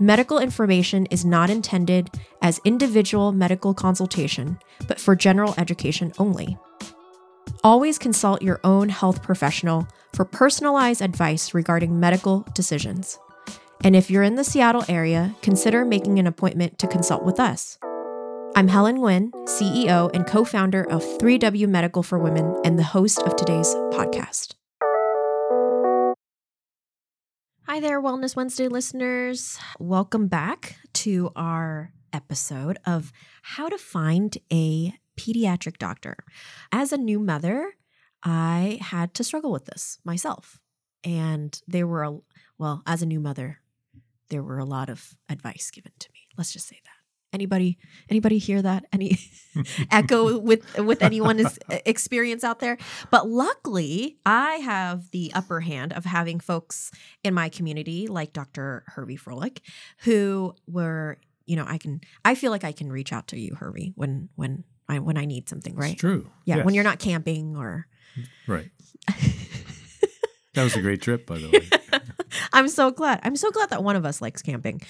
Medical information is not intended as individual medical consultation, but for general education only. Always consult your own health professional for personalized advice regarding medical decisions. And if you're in the Seattle area, consider making an appointment to consult with us. I'm Helen Nguyen, CEO and co founder of 3W Medical for Women, and the host of today's podcast. Hi there, Wellness Wednesday listeners. Welcome back to our episode of how to find a pediatric doctor. As a new mother, I had to struggle with this myself. And there were, a, well, as a new mother, there were a lot of advice given to me. Let's just say that. Anybody anybody hear that? Any echo with with anyone's experience out there? But luckily, I have the upper hand of having folks in my community like Dr. Hervey Froehlich who were, you know, I can I feel like I can reach out to you, Hervey, when when I when I need something, right? It's true. Yeah, Yes. when you're not camping or Right. That was a great trip, by the way. I'm so glad. I'm so glad that one of us likes camping.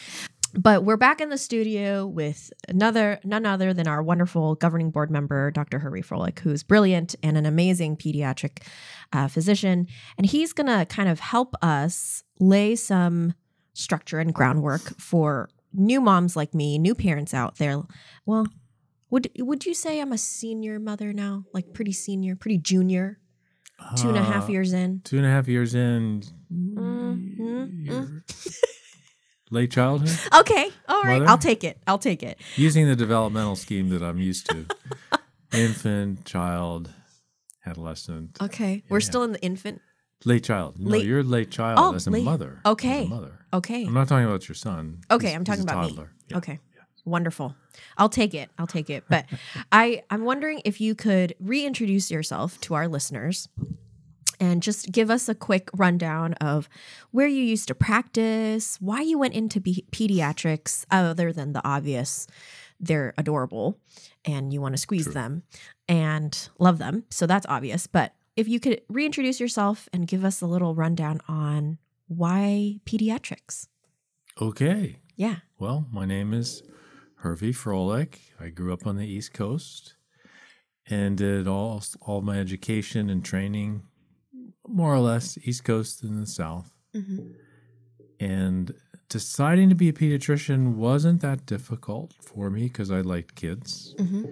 But we're back in the studio with another, none other than our wonderful governing board member, Dr. Hervey Froehlich, who's brilliant and an amazing pediatric uh, physician. And he's going to kind of help us lay some structure and groundwork for new moms like me, new parents out there. Well, would would you say I'm a senior mother now? Like pretty senior, pretty junior, two and a half Uh, years in? Two and a half years in. Mm, mm, you're Late childhood? Okay. All right. Mother? I'll take it. I'll take it. Using the developmental scheme that I'm used to infant, child, adolescent, Okay. We're Yeah. still in the infant. late child. No, Late- you're late child Oh, as a late- mother. okay. As a mother. Okay. I'm not talking about your son. Okay, He's- I'm talking about me. Yeah. Okay. Wonderful. I'll take it. I'll take it. But I I'm wondering if you could reintroduce yourself to our listeners and just give us a quick rundown of where you used to practice, why you went into be- pediatrics other than the obvious they're adorable and you want to squeeze True. them and love them. So that's obvious, but if you could reintroduce yourself and give us a little rundown on why pediatrics. Okay. Yeah. Well, my name is Hervey Froehlich. I grew up on the East Coast and did all all my education and training more or less East Coast and the South. Mm-hmm. And deciding to be a pediatrician wasn't that difficult for me because I liked kids Mm-hmm.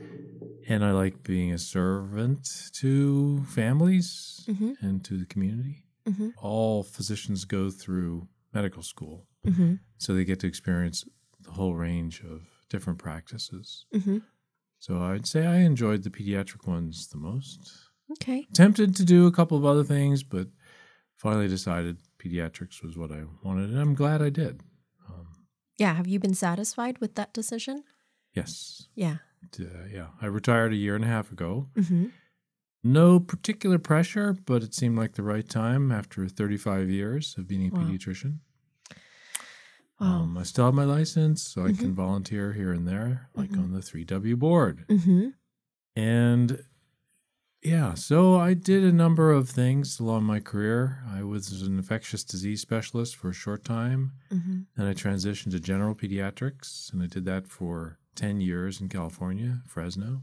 and I liked being a servant to families Mm-hmm. and to the community. Mm-hmm. All physicians go through medical school, Mm-hmm. so they get to experience the whole range of different practices. Mm-hmm. So I'd say I enjoyed the pediatric ones the most. Okay. Tempted to do a couple of other things, but finally decided pediatrics was what I wanted, and I'm glad I did. Um, Yeah. Have you been satisfied with that decision? yes, Yeah. uh, yeah. I retired a year and a half ago. Mm-hmm. No particular pressure, but it seemed like the right time after 35 years of being a Wow. pediatrician. Wow. Um, I still have my license, so I Mhm. can volunteer here and there, like Mhm. on the 3W board. mm-hmm. And yeah, so I did a number of things along my career. I was an infectious disease specialist for a short time. Mm-hmm. Then I transitioned to general pediatrics, and I did that for 10 years in California, Fresno.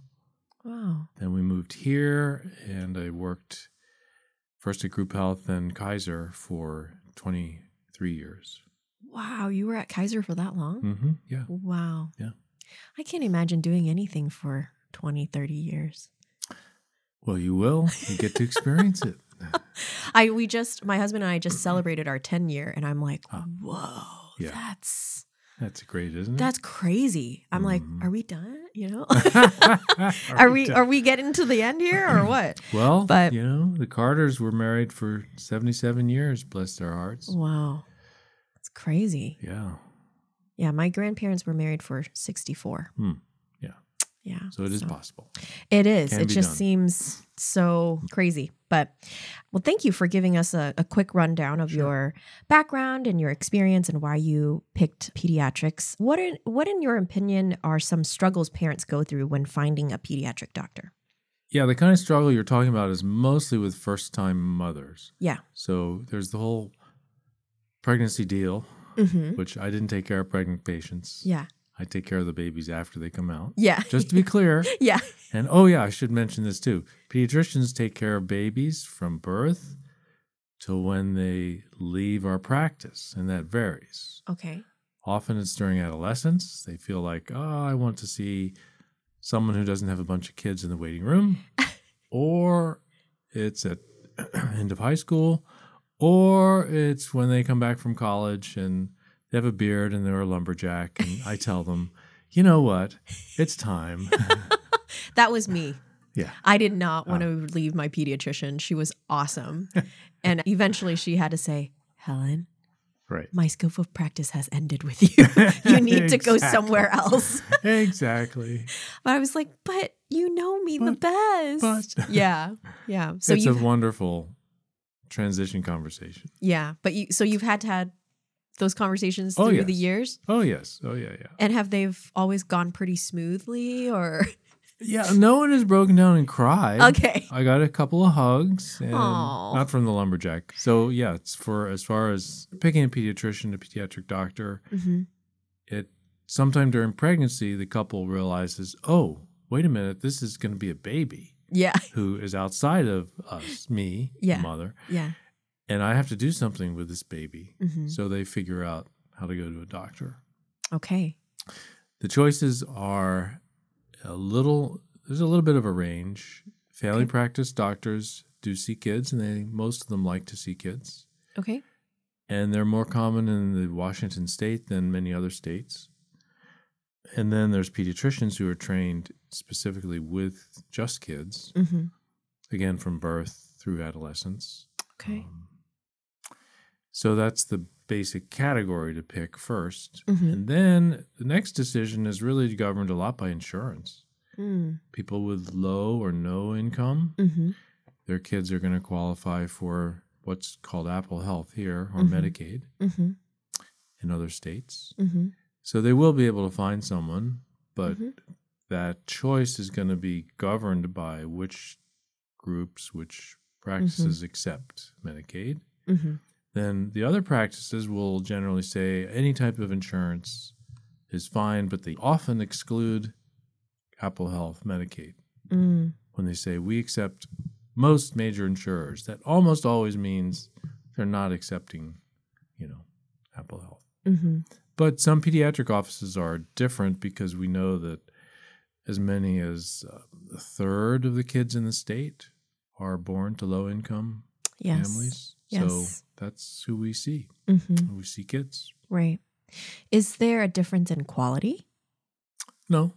Wow. Then we moved here, and I worked first at Group Health, then Kaiser for 23 years. Wow. You were at Kaiser for that long? hmm Yeah. Wow. Yeah. I can't imagine doing anything for 20, 30 years. Well, you will. You get to experience it. I we just my husband and I just celebrated our 10 year and I'm like, Ah. "Whoa. Yeah. That's That's great, isn't it? that's crazy." I'm like, Mhm. "Are we done?" You know? are, are we are we getting to the end here or what? Well, but- you know, the Carters were married for 77 years, bless their hearts. Wow. It's crazy. Yeah. Yeah, my grandparents were married for 64. Hmm. Yeah. So it is possible. It is. Can it just done. seems so crazy. But well, thank you for giving us a, a quick rundown of Sure. your background and your experience and why you picked pediatrics. What in what in your opinion are some struggles parents go through when finding a pediatric doctor? Yeah, the kind of struggle you're talking about is mostly with first time mothers. Yeah. So there's the whole pregnancy deal, Mm-hmm. which I didn't take care of pregnant patients. Yeah. I take care of the babies after they come out. Yeah. Just to be clear. yeah. And oh, yeah, I should mention this too. Pediatricians take care of babies from birth till when they leave our practice, and that varies. Okay. Often it's during adolescence. They feel like, oh, I want to see someone who doesn't have a bunch of kids in the waiting room. or it's at end of high school. Or it's when they come back from college and they have a beard and they're a lumberjack. And I tell them, you know what? It's time. That was me. yeah. I did not want to oh. leave my pediatrician. She was awesome. and eventually she had to say, Helen, Right. my scope of practice has ended with you. you need to go somewhere else. exactly. But I was like, but you know me the best. but- yeah. Yeah. So it's a wonderful transition conversation. yeah, but you so you've had to had those conversations Oh, through the years? Oh, yes. Oh, yeah, yeah. And have they've always gone pretty smoothly or Yeah, no one has broken down and cried. Okay. I got a couple of hugs, and Aw. not from the lumberjack. So yeah, it's for as far as picking a pediatrician, a pediatric doctor. Mhm. It sometime during pregnancy, the couple realizes, oh, wait a minute, this is going to be a baby Yeah. who is outside of us, me, Yeah. the mother, Yeah. And I have to do something with this baby. Mhm. So they figure out how to go to a doctor. Okay. The choices are a little. There's a little bit of a range. Family Okay. practice doctors do see kids, and they most of them like to see kids, Okay. and they're more common in the Washington state than many other states. And then there's pediatricians who are trained specifically with just kids, Mhm. again from birth through adolescence. Okay. Um, so that's the basic category to pick 1st Mhm. And then the next decision is really governed a lot by insurance. Mm. People with low or no income, Mhm. their kids are going to qualify for what's called Apple Health here or Mhm. Medicaid Mhm. in other states. Mhm. So they will be able to find someone, but Mhm. that choice is going to be governed by which groups, which practices Mm-hmm. accept Medicaid. Then the other practices will generally say any type of insurance is fine, but they often exclude Apple Health, Medicaid. Mm. When they say we accept most major insurers, that almost always means they're not accepting, you know, Apple Health. Mhm. But some pediatric offices are different because we know that as many as uh, a third of the kids in the state are born to low income Yes. families. Yes. So that's who we see. Mhm. We see kids. Right. Is there a difference in quality? No.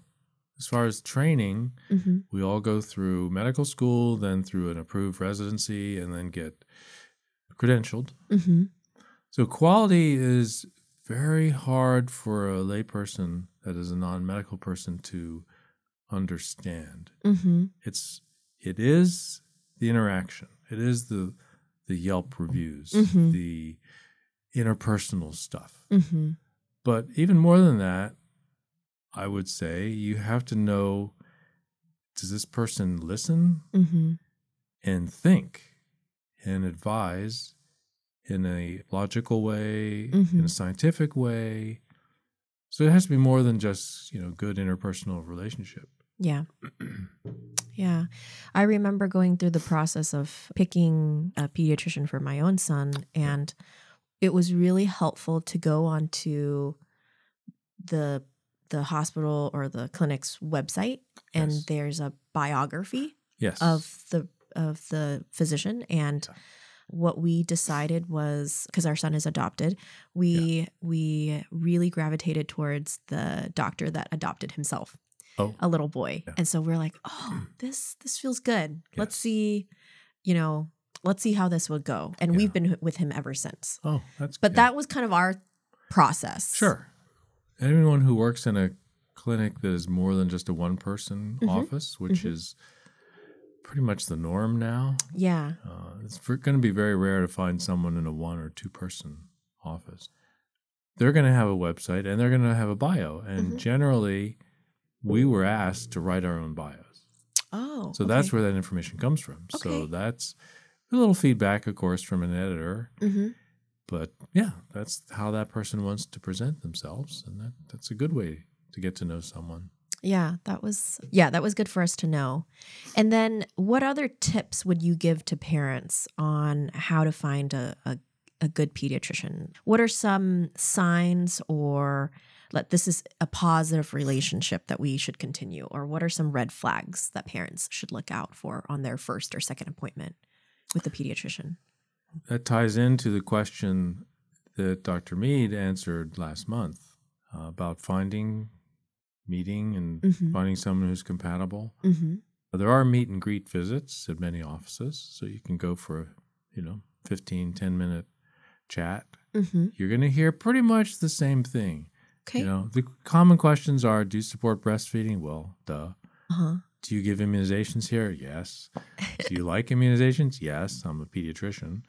As far as training, Mhm. we all go through medical school, then through an approved residency, and then get credentialed. Mhm. So quality is very hard for a layperson that is a non-medical person to understand. Mhm. It's it is the interaction. It is the the Yelp reviews, Mhm. the interpersonal stuff. Mhm. But even more than that, I would say you have to know does this person listen Mhm. and think and advise in a logical way, in a scientific way? So it has to be more than just, you know, good interpersonal relationship. Yeah. Yeah. I remember going through the process of picking a pediatrician for my own son, and it was really helpful to go onto the the hospital or the clinic's website and Yes. there's a biography Yes. of the of the physician and Yeah. what we decided was because our son is adopted we we really gravitated towards the doctor that adopted himself Oh. a little boy Yeah. and so we're like oh this this feels good let's see you know let's see how this would go and Yeah. we've been with him ever since oh, that's but good. that was kind of our process Sure. anyone who works in a clinic that is more than just a one person Mhm. office, which Mhm. is pretty much the norm now. Yeah. Uh, it's going to be very rare to find someone in a one or two person office. They're going to have a website and they're going to have a bio. And Mhm. generally, we were asked to write our own bios. Oh. So that's where that information comes from. Okay. So that's a little feedback, of course, from an editor. hmm But yeah, that's how that person wants to present themselves. And that, that's a good way to get to know someone. Yeah, that was yeah, that was good for us to know. And then what other tips would you give to parents on how to find a, a, a good pediatrician? What are some signs or let this is a positive relationship that we should continue? Or what are some red flags that parents should look out for on their first or second appointment with the pediatrician? That ties into the question that Dr. Mead answered last month uh, about finding, meeting, and Mhm. finding someone who's compatible. Mm-hmm. There are meet and greet visits at many offices, so you can go for a, you know, 15, 10 minute chat. Mm-hmm. You're going to hear pretty much the same thing. Okay. You know, the common questions are do you support breastfeeding? Well, duh. uh-huh. Do you give immunizations here? Yes. Do you like immunizations? Yes. I'm a pediatrician.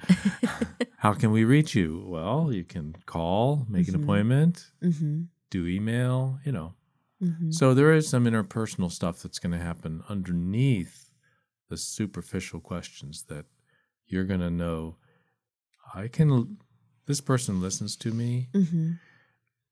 How can we reach you? Well, you can call, make Mhm. an appointment, mm-hmm. do email, you know. Mm-hmm. So there is some interpersonal stuff that's going to happen underneath the superficial questions that you're going to know I can this person listens to me Mm-hmm.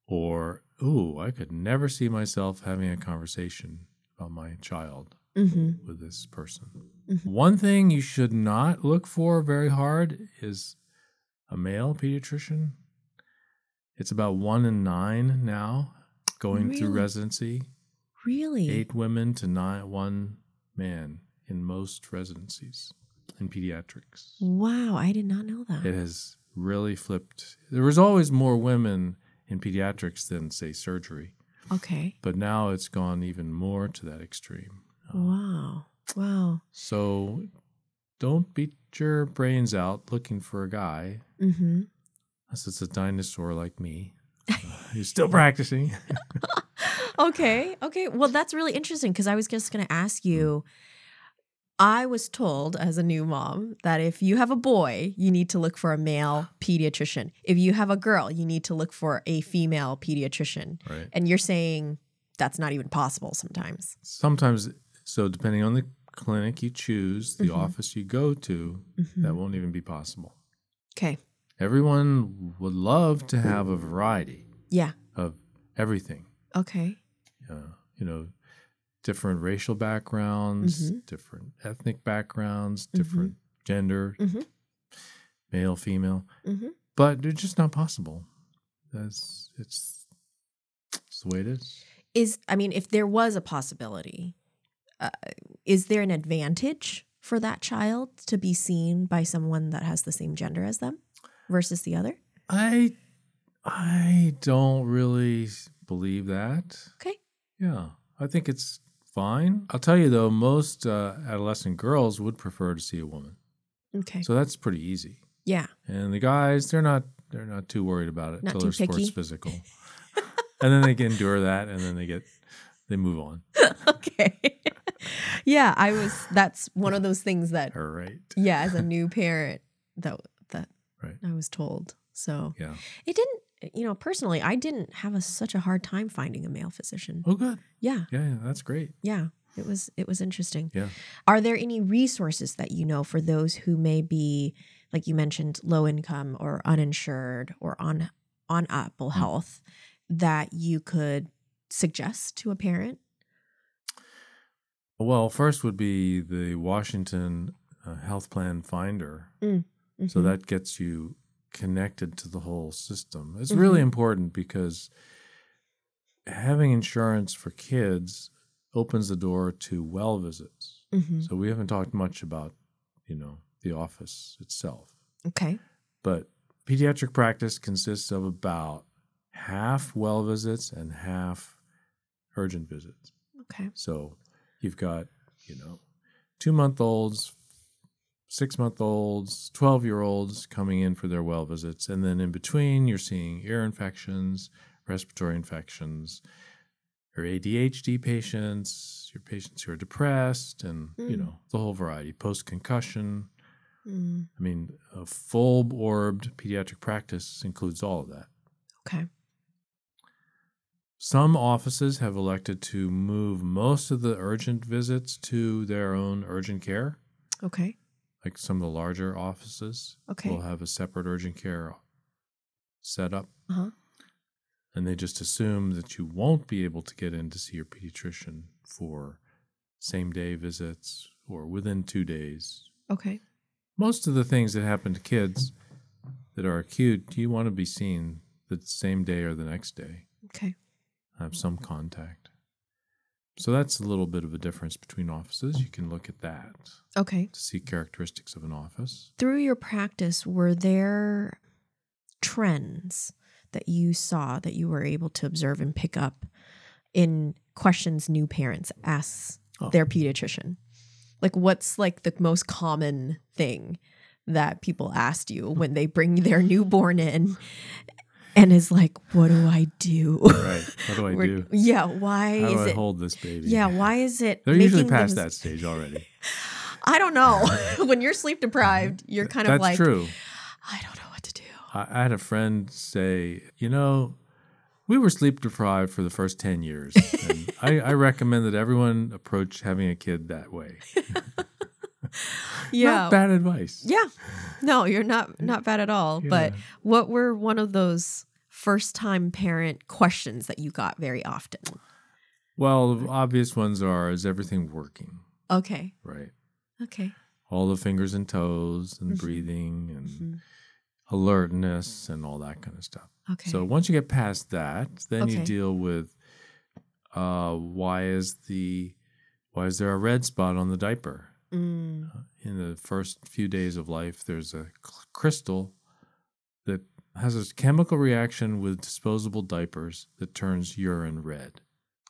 Or ooh, I could never see myself having a conversation about my child Mm-hmm. with this person. Mhm. One thing you should not look for very hard is a male pediatrician. It's about one in nine now going through residency. Really? Eight women to nine, one man in most residencies in pediatrics. Wow, I did not know that. It has really flipped. There was always more women in pediatrics than, say, surgery, Okay. but now it's gone even more to that extreme. Uh, Wow. Wow. So don't beat your brains out looking for a guy Mm-hmm. unless it's a dinosaur like me. You're still practicing. okay. Okay. Well, that's really interesting because I was just going to ask you. I was told as a new mom that if you have a boy, you need to look for a male pediatrician. If you have a girl, you need to look for a female pediatrician. right. And you're saying that's not even possible sometimes. Sometimes, so depending on the clinic you choose, the Mhm. office you go to, Mhm. that won't even be possible. Okay. Everyone would love to have a variety Yeah. of everything. Okay. Uh, you know, different racial backgrounds, Mhm. different ethnic backgrounds, Mhm. different gender, Mhm. male, female, Mm-hmm. but it's just not possible. That's it's, it's the way it is. Is I mean, if there was a possibility, uh, is there an advantage for that child to be seen by someone that has the same gender as them versus the other? I I don't really believe that. Okay. Yeah, I think it's fine. I'll tell you though, most uh, adolescent girls would prefer to see a woman, Okay. so that's pretty easy. yeah. And the guys, they're not they're not too worried about it until too they're sports picky. physical, and then they can endure that, and then they get they move on. okay. yeah, I was. That's one of those things that, All right. yeah, as a new parent, that that Right. I was told. So Yeah. it didn't. You know, personally, I didn't have a, such a hard time finding a male physician. Oh, good. Yeah, Yeah, yeah, that's great. yeah. It was it was interesting. Yeah. Are there any resources that you know for those who may be, like you mentioned, low income or uninsured or on on Apple Hmm. Health that you could suggest to a parent? Well, first would be the Washington uh, Health Plan Finder. So Mhm. that gets you connected to the whole system. It's Mm-hmm. really important because having insurance for kids opens the door to well visits. Mhm. So we haven't talked much about, you know, the office itself. okay. But pediatric practice consists of about half well visits and half urgent visits. Okay. So you've got, you know, two month olds, six month olds, 12 year olds coming in for their well visits. And then in between, you're seeing ear infections, respiratory infections, your ADHD patients, your patients who are depressed, and you Mm. know the whole variety. Post concussion. Mm, I mean, a full orbed pediatric practice includes all of that. okay. Some offices have elected to move most of the urgent visits to their own urgent care. Okay. Like some of the larger offices Okay. will have a separate urgent care set up. Uh-huh. And they just assume that you won't be able to get in to see your pediatrician for same day visits or within two days. Okay. Most of the things that happen to kids that are acute, you want to be seen the same day or the next day. Okay. have some contact. So that's a little bit of a difference between offices. You can look at that Okay. to see characteristics of an office. Through your practice, were there trends that you saw that you were able to observe and pick up in questions new parents ask Oh. their pediatrician? Like, what's like the most common thing that people asked you when they bring their newborn in and is like, what do I do? Right. What do I We're- do? Yeah. Why How is do I it? hold this baby? Yeah. Why is it? They're usually past things- that stage already. I don't know. when you're sleep deprived, mm-hmm. you're kind of like, true. I don't know what to do. I, I had a friend say, you know, we were sleep deprived for the first 10 years. And I, I recommend that everyone approach having a kid that way. Yeah. Not bad advice. Yeah. No, you're not not bad at all. But what were one of those first time parent questions that you got very often? Well, the obvious ones are is everything working? Okay. Right. Okay. All the fingers and toes and Mhm. breathing and Mhm. alertness and all that kind of stuff. Okay. So once you get past that, then you deal with uh, why is the why is there a red spot on the diaper? Mm, In the first few days of life, there's a crystal that has a chemical reaction with disposable diapers that turns urine red.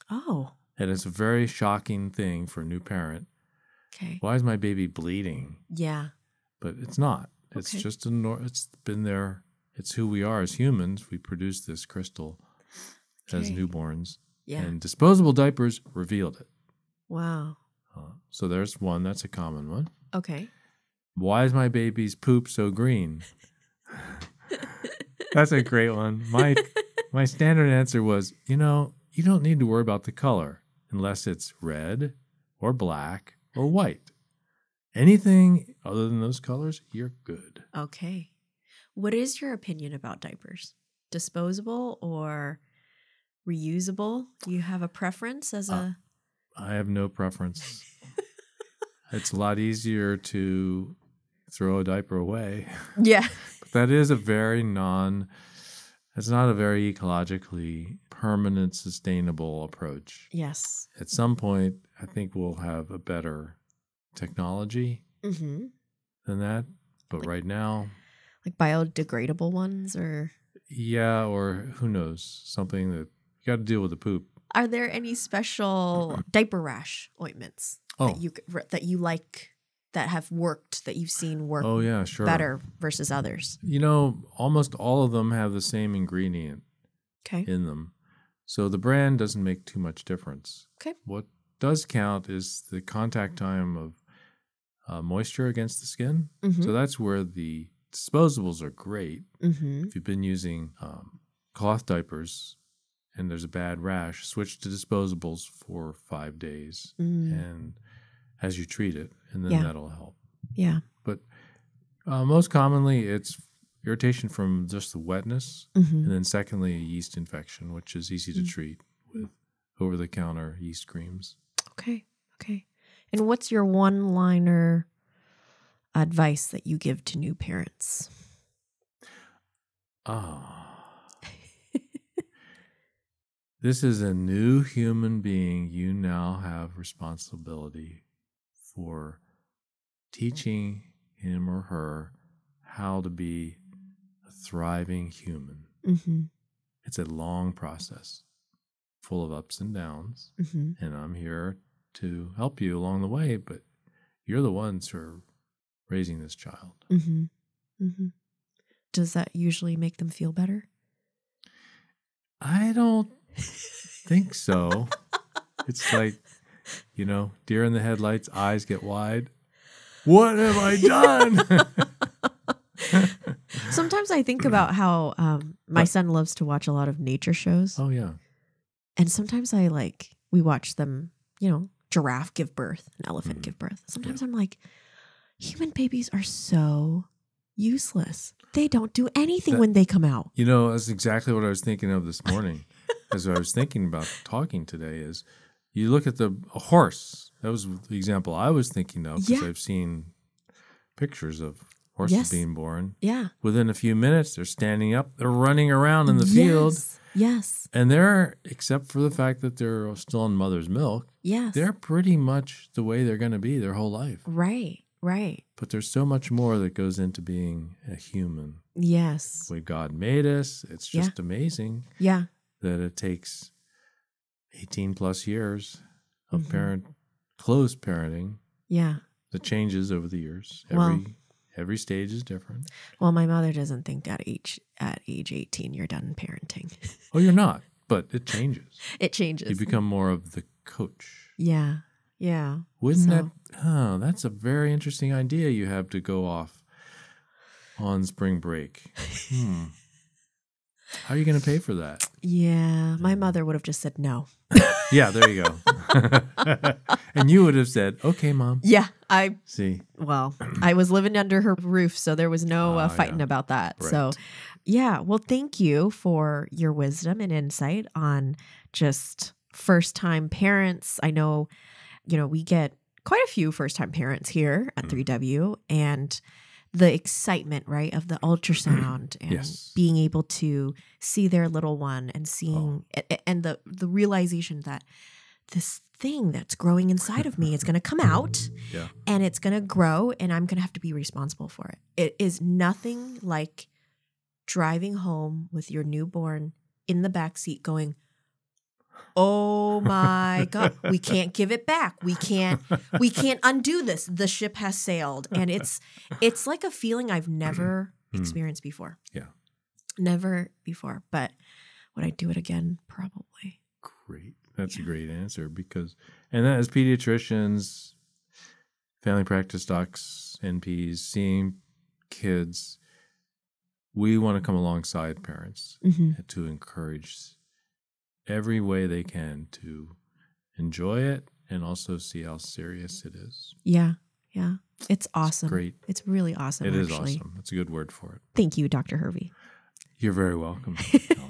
oh. And it's a very shocking thing for a new parent. Okay. Why is my baby bleeding? Yeah. But it's not. It's Okay. just a nor- it's been there. It's who we are as humans. We produce this crystal as newborns. Yeah. And disposable diapers revealed it. wow. Uh, so there's one. That's a common one. Okay. Why is my baby's poop so green? That's a great one. My my standard answer was, you know, you don't need to worry about the color unless it's red or black or white. Anything other than those colors, you're good. Okay. What is your opinion about diapers? Disposable or reusable? Do you have a preference as Uh, a I have no preference. it's a lot easier to throw a diaper away. Yeah. But that is a very non it's not a very ecologically permanent sustainable approach. Yes. At some point, I think we'll have a better technology Mhm. than that, but Like- right now, Like biodegradable ones or yeah, or who knows, something that you got to deal with the poop. Are there any special diaper rash ointments Oh. that you that you like that have worked that you've seen work Oh yeah, sure. better versus others? You know, almost all of them have the same ingredient Okay. in them. So the brand doesn't make too much difference. Okay. What does count is the contact time of uh, moisture against the skin. Mhm. So that's where the disposables are great. Mhm. If you've been using um, cloth diapers and there's a bad rash, switch to disposables for five days Mm. and as you treat it, and then Yeah. that'll help. Yeah. But uh, most commonly, it's irritation from just the wetness, Mhm. and then secondly, a yeast infection, which is easy to Mm. treat with over the counter yeast creams. Okay. Okay. And what's your one liner advice that you give to new parents? Ah. This is a new human being. You now have responsibility for teaching him or her how to be a thriving human. Mm-hmm. It's a long process full of ups and downs, Mm-hmm. and I'm here to help you along the way, but you're the ones who are raising this child. Mm-hmm. Mm-hmm. Does that usually make them feel better? I don't think so. it's like, you know, deer in the headlights, eyes get wide. What have I done? Sometimes I think about how um, my son loves to watch a lot of nature shows. oh yeah. And sometimes I like, we watch them, you know, giraffe give birth, an elephant Mhm. give birth. Sometimes I'm like, human babies are so useless. They don't do anything That- when they come out. You know, that's exactly what I was thinking of this morning. As I was thinking about talking today, is you look at the a horse. That was the example I was thinking of because Yeah. I've seen pictures of horses Yes. being born. Yeah. Within a few minutes, they're standing up, they're running around in the field, Yes. Yes. and they're except for the fact that they're still on mother's milk, Yes. they're pretty much the way they're going to be their whole life. right. Right. But there's so much more that goes into being a human. Yes. The way God made us, it's Yeah. just amazing. Yeah. That it takes 18 plus years of Mhm. parent close parenting Yeah. The changes over the years every Well- every stage is different Well, my mother doesn't think at age at age 18 you're done parenting. oh you're not but it changes it changes. you become more of the coach yeah. Yeah. wouldn't So- that oh that's a very interesting idea you have to go off on spring break hmm. How are you going to pay for that Yeah. My mother would have just said no. yeah there you go and you would have said okay mom Yeah. I see well, I was living under her roof, so there was no uh, Ah, fighting yeah. about that. Right. So, yeah. Well, thank you for your wisdom and insight on just first time parents. I know, you know, we get quite a few first time parents here at Mm. 3W and the excitement, right, of the ultrasound mm-hmm. and Yes. being able to see their little one and seeing Oh. and the the realization that this thing that's growing inside of me is going to come out yeah and it's going to grow and I'm going to have to be responsible for it. It is nothing like driving home with your newborn in the back seat going, "Oh my god, we can't give it back. We can't we can't undo this. The ship has sailed." And it's it's like a feeling I've never Hmm. experienced before. Yeah. Never before, but would I do it again? Probably. Great. That's Yeah. a great answer because, and that as pediatricians, family practice docs, NPs, seeing kids, we want to come alongside parents Mhm. to encourage every way they can to enjoy it and also see how serious it is. Yeah. Yeah. It's awesome. Great. It's really awesome It is actually. awesome. That's a good word for it. Thank you, Dr. Hervey. You're very welcome.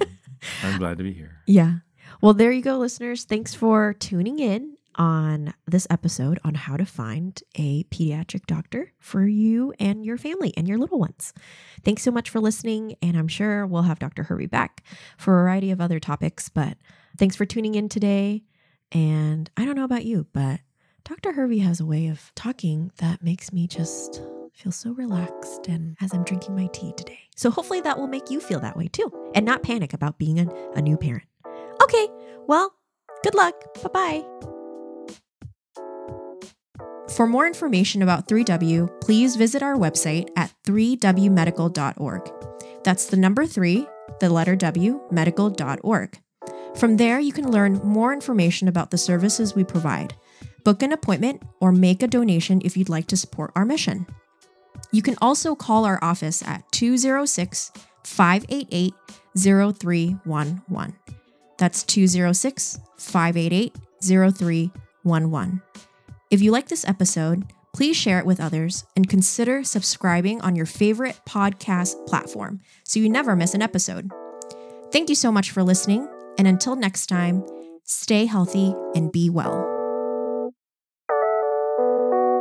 I'm glad to be here. Yeah. Well, there you go, listeners. Thanks for tuning in on this episode on how to find a pediatric doctor for you and your family and your little ones. Thanks so much for listening. And I'm sure we'll have Dr. Hervey back for a variety of other topics. But thanks for tuning in today. And I don't know about you, but Dr. Hervey has a way of talking that makes me just feel so relaxed and as I'm drinking my tea today. So hopefully that will make you feel that way too and not panic about being a, a new parent. Okay, well, good luck. Bye bye. For more information about 3W, please visit our website at 3wmedical.org. That's the number 3, the letter W, medical.org. From there, you can learn more information about the services we provide, book an appointment, or make a donation if you'd like to support our mission. You can also call our office at 206 588 0311. That's 206 588 0311. If you like this episode, please share it with others and consider subscribing on your favorite podcast platform so you never miss an episode. Thank you so much for listening, and until next time, stay healthy and be well.